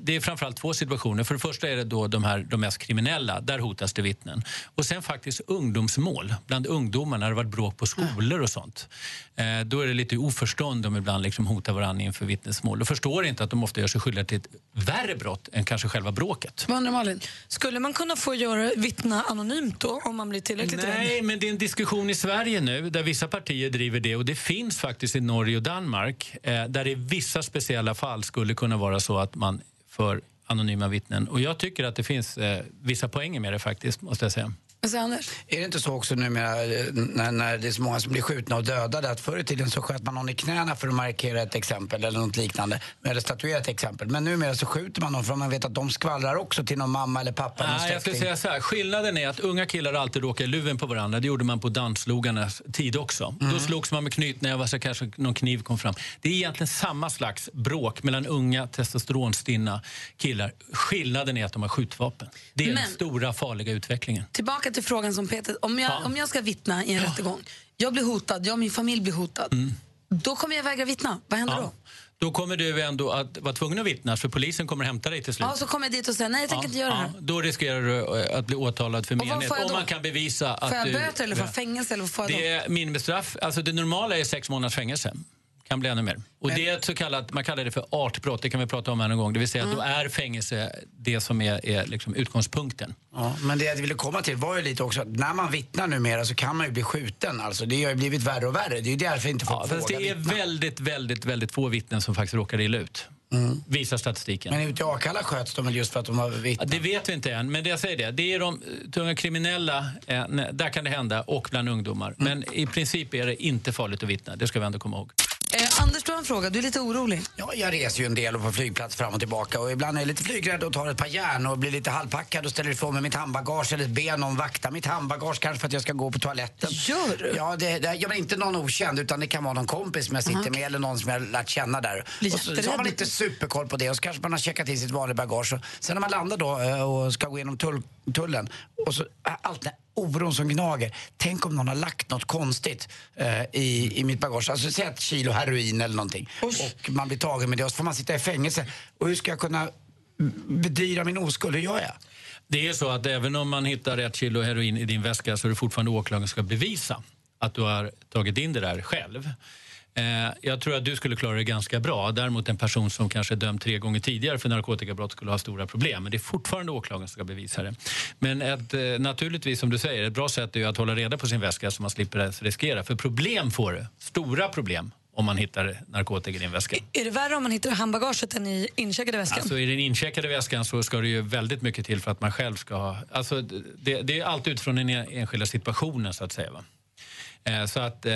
det är framförallt två situationer. För det första är det då de, här, de mest kriminella, där hotas det vittnen. Och sen faktiskt ungdomsmål, bland ungdomar när det varit bråk på skolor och sånt. Eh, då är det lite oförstånd de ibland liksom hotar varandra inför vittnesmål och förstår inte att de ofta gör sig skyldiga till ett värre brott än kanske själva bråket. Malin? Skulle man kunna få göra, vittna anonymt då om man blir tillräckligt rädd? Nej, men det är en diskussion i Sverige nu där vissa partier driver det och det finns faktiskt i Norge och Danmark eh, där det i vissa speciella fall skulle kunna vara så att man för anonyma vittnen. Och jag tycker att det finns eh, vissa poänger med det faktiskt, måste jag säga. Är det inte så också numera eh, när, när det är så många som blir skjutna och dödade att förr i tiden så sköt man någon i knäna för att markera ett exempel eller något liknande. Eller statuera ett exempel. Men numera så skjuter man dem för att man vet att de skvallrar också till någon mamma eller pappa. Nej, jag skulle säga så här. Skillnaden är att unga killar alltid råkar i luven på varandra. Det gjorde man på danslogarnas tid också. Då slogs man med knytnävar så kanske någon kniv kom fram. Det är egentligen samma slags bråk mellan unga testosteronstinna killar. Skillnaden är att de har skjutvapen. Det är den Men- stora farliga utvecklingen. Tillbaka till frågan som Peter, om jag, Ja. om jag ska vittna i en rättegång, jag blir hotad, jag och min familj blir hotad, Mm. då kommer jag vägra vittna. Vad händer då? Då kommer du ändå att vara tvungen att vittna för polisen kommer hämta dig till slut. Ja, så kommer jag dit och säger nej, jag tänker Ja, inte göra det här. ja, Då riskerar du eh, att bli åtalad för mened. Om man kan bevisa att Får jag du... böter eller får fängelse? Eller får jag Det är minimistraff. Alltså det normala är sex månaders fängelse. Kan bli ännu mer. Och det är ett så kallat, man kallar det för artbrott, det kan vi prata om en gång. Det vill säga att då är fängelse det som är, är liksom utgångspunkten. Ja, men det jag ville komma till var ju lite också att när man vittnar numera så kan man ju bli skjuten. Alltså, det har ju blivit värre och värre. Det är ju därför inte folk Ja, fast vågar det är vittna. väldigt, väldigt, väldigt få vittnen som faktiskt råkar illa ut. Visar statistiken. Men ute i Akalla sköts de väl just för att de har Ja, vittnat? det vet vi inte än, men det jag säger det. Det är de tunga kriminella, eh, där kan det hända, och bland ungdomar. Men i princip är det inte farligt att vittna, det ska vi ändå komma ihåg. Yeah. Anders, du har en fråga. Du är lite orolig. Ja, jag reser ju en del och på flygplats fram och tillbaka och ibland är jag lite flygrädd och tar ett par järn och blir lite halvpackad och ställer ifrån mig mitt handbagage eller ber någon vakta mitt handbagage kanske för att jag ska gå på toaletten. Gör du? Ja, det, det, ja men inte någon okänd utan det kan vara någon kompis som jag sitter Aha. med eller någon som jag har lärt känna där. Blir Och så, så har man inte superkoll på det och så kanske man har checkat in sitt vanliga bagage och sen när man landar då eh, och ska gå igenom tull, tullen och så allt oron som gnager. Tänk om någon har lagt något konstigt eh, i, i mitt bagage. Alltså säg ett kilo heroin eller någonting. Och man blir tagen med det och så får man sitta i fängelse. Och hur ska jag kunna bedyra min oskuld? Hur gör jag? Det är så att även om man hittar ett kilo heroin i din väska så är det fortfarande åklagaren som ska bevisa att du har tagit in det där själv. Eh, jag tror att du skulle klara det ganska bra. Däremot en person som kanske är dömd tre gånger tidigare för narkotikabrott skulle ha stora problem. Men det är fortfarande åklagaren som ska bevisa det. Men ett, eh, naturligtvis, som du säger, ett bra sätt är att hålla reda på sin väska så man slipper riskera. För problem får du, stora problem, om man hittar narkotika i din väska. Är det värre om man hittar handbagaget än i incheckade väskan? Alltså i den incheckade väskan så ska det ju väldigt mycket till för att man själv ska ha... Alltså det, det är allt utifrån den enskilda situationen så att säga. Va? Eh, Så att eh,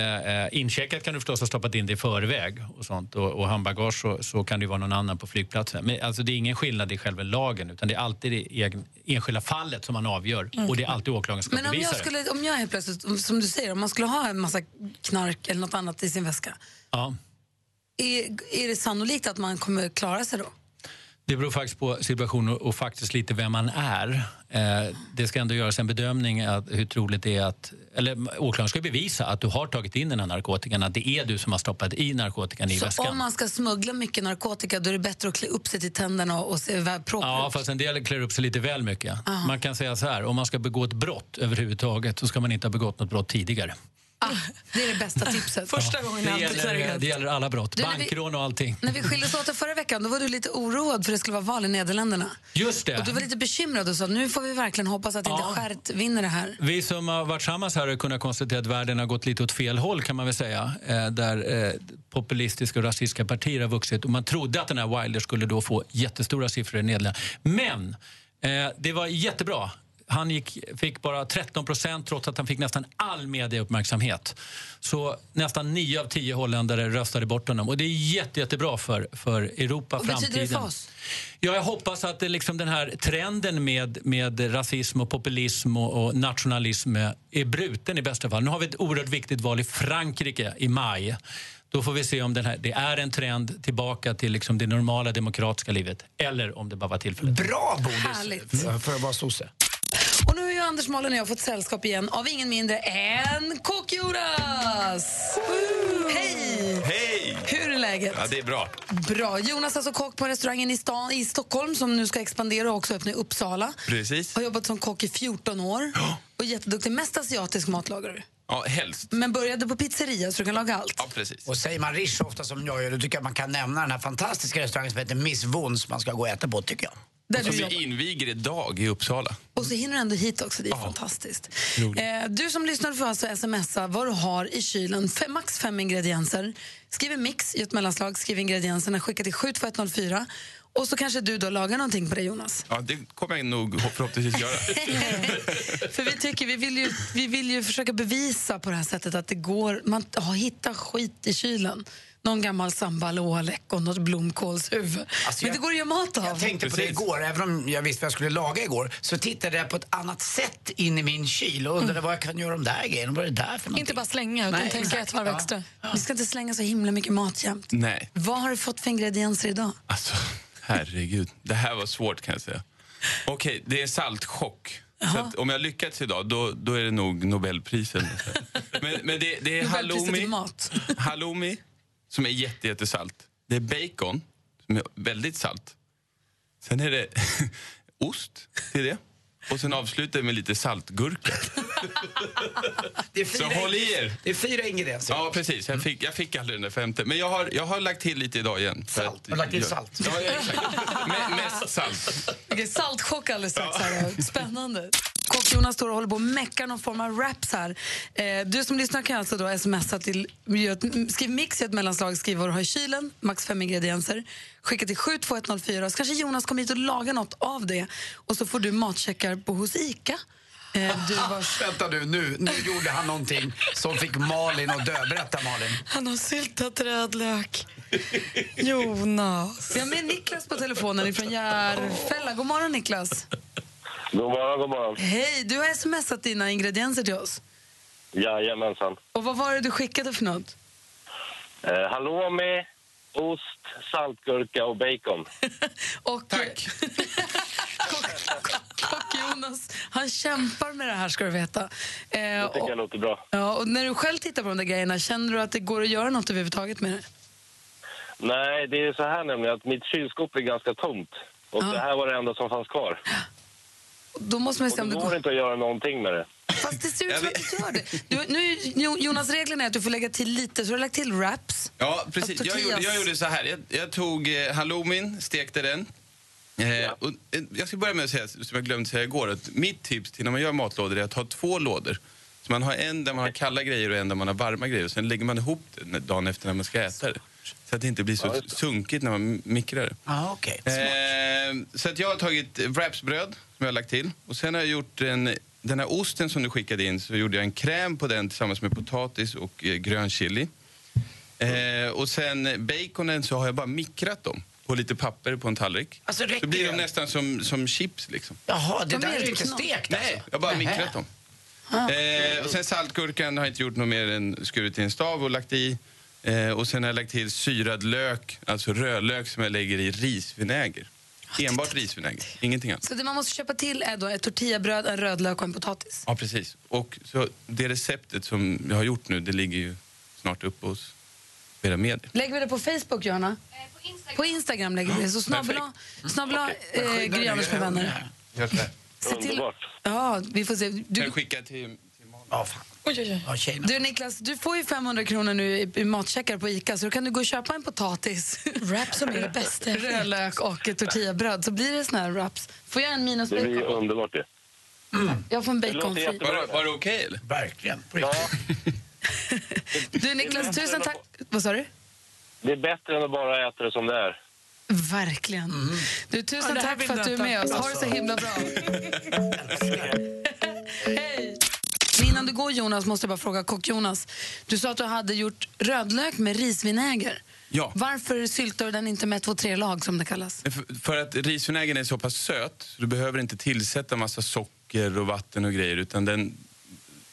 incheckat kan du förstås ha stoppat in det i förväg och sånt och, och handbagage så, så kan det vara någon annan på flygplatsen. Men alltså det är ingen skillnad i själva lagen utan det är alltid det egen, enskilda fallet som man avgör Mm. och det är alltid åklagaren som ska Men om jag, det. om jag helt plötsligt, som du säger, om man skulle ha en massa knark eller något annat i sin väska, Ja. är, är det sannolikt att man kommer klara sig då? Det beror faktiskt på situationen och, faktiskt lite vem man är. Eh, det ska ändå göras en bedömning att hur troligt det är att... Eller åklagaren ska bevisa att du har tagit in den här narkotikan, att det är du som har stoppat i narkotikan i Så väskan. om man ska smuggla mycket narkotika då är det bättre att klä upp sig till tänderna och, se proper Ja, fast en del klär upp sig lite väl mycket. Aha. Man kan säga så här, om man ska begå ett brott överhuvudtaget så ska man inte ha begått något brott tidigare. Ah, det är det bästa tipset. Första gången Det gäller, det gäller alla brott, Du, bankrån och allting. När vi skildes åt förra veckan då var du lite oroad för det skulle vara val i Nederländerna. Just det. Och du var lite bekymrad och sa nu får vi verkligen hoppas att inte Ja. skärt vinner det här. Vi som har varit tillsammans här har kunnat konstatera att världen har gått lite åt fel håll kan man väl säga. Eh, där eh, populistiska och rasistiska partier har vuxit och man trodde att den här Wilder skulle då få jättestora siffror i Nederländerna. Men eh, det var jättebra. Han gick, fick bara 13 procent trots att han fick nästan all mediauppmärksamhet. Så nästan 9 av 10 holländare röstade bort honom. Och det är jätte, jättebra för, för Europa, betyder framtiden. det för oss? Ja, jag hoppas att det liksom den här trenden med, med rasism och populism och, och nationalism är bruten i bästa fall. Nu har vi ett oerhört viktigt val i Frankrike i maj. Då får vi se om den här, det är en trend tillbaka till liksom det normala demokratiska livet eller om det bara var tillfälligt. Bra Härligt. Bodis för att vara sosse. Och nu har ju Anders Malin och jag fått sällskap igen av ingen mindre än Kock-Jonas! Hej! Hej! Hur är läget? Ja, det är bra. Bra. Jonas är alltså kock på restaurangen i, stan, i Stockholm som nu ska expandera och också öppna i Uppsala. Precis. Har jobbat som kock i 14 år och är jätteduktig. Mest asiatisk mat lagar du. Ja, helst. Men började på pizzeria så du kan laga allt. Ja, precis. Och säger man rish ofta som jag gör, då tycker jag man kan nämna den här fantastiska restaurangen som heter Miss Wons man ska gå och äta på tycker jag. Där Som vi inviger idag i Uppsala. Och så hinner du ändå hit också, det är fantastiskt. Eh, du som lyssnar får alltså smsa vad du har i kylen. Fem, max fem ingredienser. Skriv en mix i ett mellanslag, skriv ingredienserna, skicka till 72104. Och så kanske du då lagar någonting på det Jonas. Ja, det kommer jag nog förhoppningsvis göra. För vi tycker, vi vill, ju, vi vill ju försöka bevisa på det här sättet att det går, man har hittar skit i kylen. Någon gammal sambalolek och något blomkålshuvud. Alltså, Men jag- det går att göra mat av. Jag tänkte på det igår, även om jag visste vad jag skulle laga igår, så tittade jag på ett annat sätt in i min kyl och undrade vad jag kan göra de där grejerna. Vad är det där för någonting? Inte bara slänga, utan Nej, tänka ett varv Ja. extra. Vi ska inte slänga så himla mycket mat jämt. Nej, Vad har du fått för ingredienser idag? alltså herregud. Det här var svårt kan jag säga. Okej, det är saltchock. Så att om jag lyckats idag, då, då är det nog Nobelpriset. Men, men det, det är halloumi, halloumi, som är jätte, jättesalt. Det är bacon, som är väldigt salt. Sen är det ost till det. Och sen avslutar jag med lite saltgurka. Det är Så fyra, håll i er. Det är fyra ingredienser. Ja, precis. Jag fick, jag fick aldrig den där femte. Men jag har, jag har lagt till lite idag igen. för Salt. att- Har du lagt till salt? Ja, ja, Mest salt. Okej, saltchock alldeles strax. Här. Spännande. Kock-Jonas står och håller på och meckar någon form av raps här. Eh, du som lyssnar kan alltså då smsa till... Skriv mix i ett mellanslag, skriv vad du har i kylen, max fem ingredienser. Skicka till 72104 så kanske Jonas kommer hit och lagar något av det. Och så får du matcheckar på hos ICA. Eh, du var... Vänta nu, nu, nu gjorde han någonting som fick Malin att dö. Berätta Malin. Han har syltat rödlök. Jonas. Vi har med Niklas på telefonen från Järfälla. God morgon Niklas. God morgon, god morgon. Hej, du har smsat dina ingredienser till oss. Jajamensan. Och vad var det du skickade för något? Eh, halloumi, ost, saltgurka och bacon. Och Tack. Jonas, han kämpar med det här ska du veta. Eh, Det tycker och, jag låter bra. ja, och när du själv tittar på de där grejerna, känner du att det går att göra något överhuvudtaget med det? Nej, det är så här nämligen att mitt kylskåp är ganska tomt. Och det här var det enda som fanns kvar. Då måste man Och se om det går går. inte att göra någonting med det. Fast det ser ut som att du gör det. Du, nu, Jo- Jonas, reglerna är att du får lägga till lite, så du har lagt till wraps. Ja, precis. Jag gjorde, jag gjorde så här. Jag, jag tog eh, halloumin, stekte den. Eh, och, eh, jag ska börja med att säga, som jag glömde säga igår, att mitt tips till när man gör matlådor är att ha två lådor. Så man har en där man har kalla grejer och en där man har varma grejer. Och sen lägger man ihop det dagen efter när man ska äta det. Så att det inte blir så sunkigt när man mikrar det. Ah, okay. Eh, så att jag har tagit wrapsbröd som jag har lagt till. Och sen har jag gjort en, den här osten som du skickade in så gjorde jag en kräm på den tillsammans med potatis och eh, grön chili. Eh, och sen baconen så har jag bara mikrat dem på lite papper på en tallrik. Alltså, så blir de det? nästan som, som chips liksom. Jaha, det De där är inte stekt Nej, alltså? jag har bara Nähä. mikrat dem. Eh, och sen saltgurkan har jag inte gjort något mer än skurit i en stav och lagt i. Eh, och sen har jag lagt till syrad lök, alltså rödlök som jag lägger i risvinäger. Enbart risvinäger, ingenting annat. Så det man måste köpa till är då ett tortillabröd, en rödlök och en potatis. Ja, precis. Och så det receptet som jag har gjort nu, det ligger ju snart uppe hos era medier. Lägger vi det på Facebook, Johanna? på Instagram. lägger vi det. Så snabbla, snabbla eh, Gry Anders med vänner. Här. Se till, ja, vi får se. Kan Du, jag skicka till... Ja, fan. Oj, oj, oj. du Niklas, du får ju 500 kronor nu i, i matcheckar på Ica så då kan du gå och köpa en potatis. Wraps som är det bästa. Rödlök och ett tortillabröd så blir det såna här wraps. Får jag en minus Det blir underbart det. Jag får en baconfri. Var, var det okej eller? Verkligen. Ja, Du Niklas, tusen tack. Vad sa du? det är bättre än att bara äta det som det är. Verkligen. Du, tusen Ja, tack för att du är med oss. Ha det så himla bra. Hej! Men innan du går Jonas måste jag bara fråga kock Jonas. Du sa att du hade gjort rödlök med risvinäger. Ja. Varför syltar du den inte med två, tre lag som det kallas? För, för att risvinägern är så pass söt du behöver inte tillsätta massa socker och vatten och grejer utan den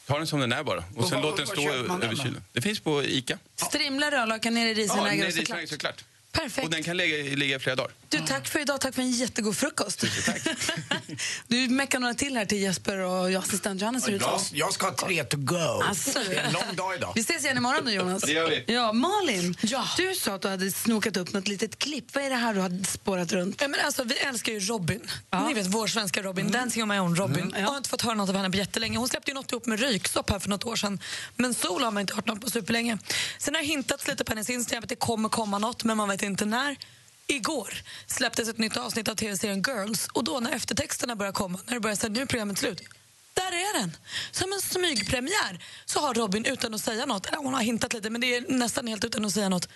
Ta den som den är bara och Och sen låt den stå över kylen. Det finns på Ica. Strimla rödlöken ner i Ja, risvinäger nej, och såklart. såklart. Perfekt. Och den kan ligga, ligga i flera dagar. Du, tack för idag. Tack för en jättegod frukost. du meckar några till här till Jesper och jag, assistent ut Jag, jag ska ha tre to go. Alltså. Det är en lång dag idag. Vi ses igen imorgon då, Jonas. Det gör vi. Ja, Malin, du sa att du hade snokat upp något litet klipp. Vad är det här du har spårat runt? Ja, men alltså, vi älskar ju Robin. Ni vet vår svenska Robin. Dancing on my own Robin. Jag har inte fått höra något av henne på jättelänge. Hon släppte ju något ihop med Ryksopp här för något år sedan. Men Sol har man inte hört något på superlänge. Sen har hintats lite på hennes Instagram att det kommer komma något men man vet inte när. Igår släpptes ett nytt avsnitt av tv-serien Girls och då när eftertexterna börjar komma, när det börjar säga nu är programmet slut. Där är den! Som en smygpremiär så har Robin utan att säga något, eller hon har hintat lite men det är nästan helt utan att säga något,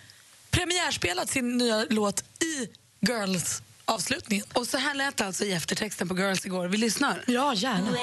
premiärspelat sin nya låt i Girls avslutningen. Och så här lät det alltså i eftertexten på Girls igår. Vi lyssnar. Ja, gärna.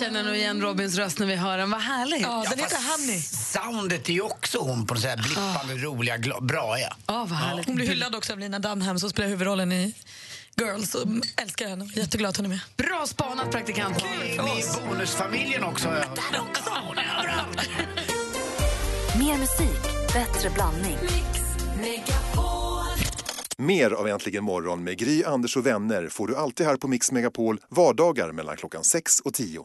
Känner nog igen Robins röst när vi hör den. Vad härligt. Ja, den heter Honey. Soundet är ju också hon på något sätt blippande, roliga, bra ja. Ja, vad härligt. Hon blir hyllad också av Lina Dunham som spelar huvudrollen i Girls. Och älskar henne. Jätteglad att hon är med. Bra spanat, praktikant. Ni är bonusfamiljen också. Mer musik, bättre blandning. Mer av Äntligen morgon med Gry, Anders och vänner får du alltid här på Mix Megapol vardagar mellan klockan 6 och 10.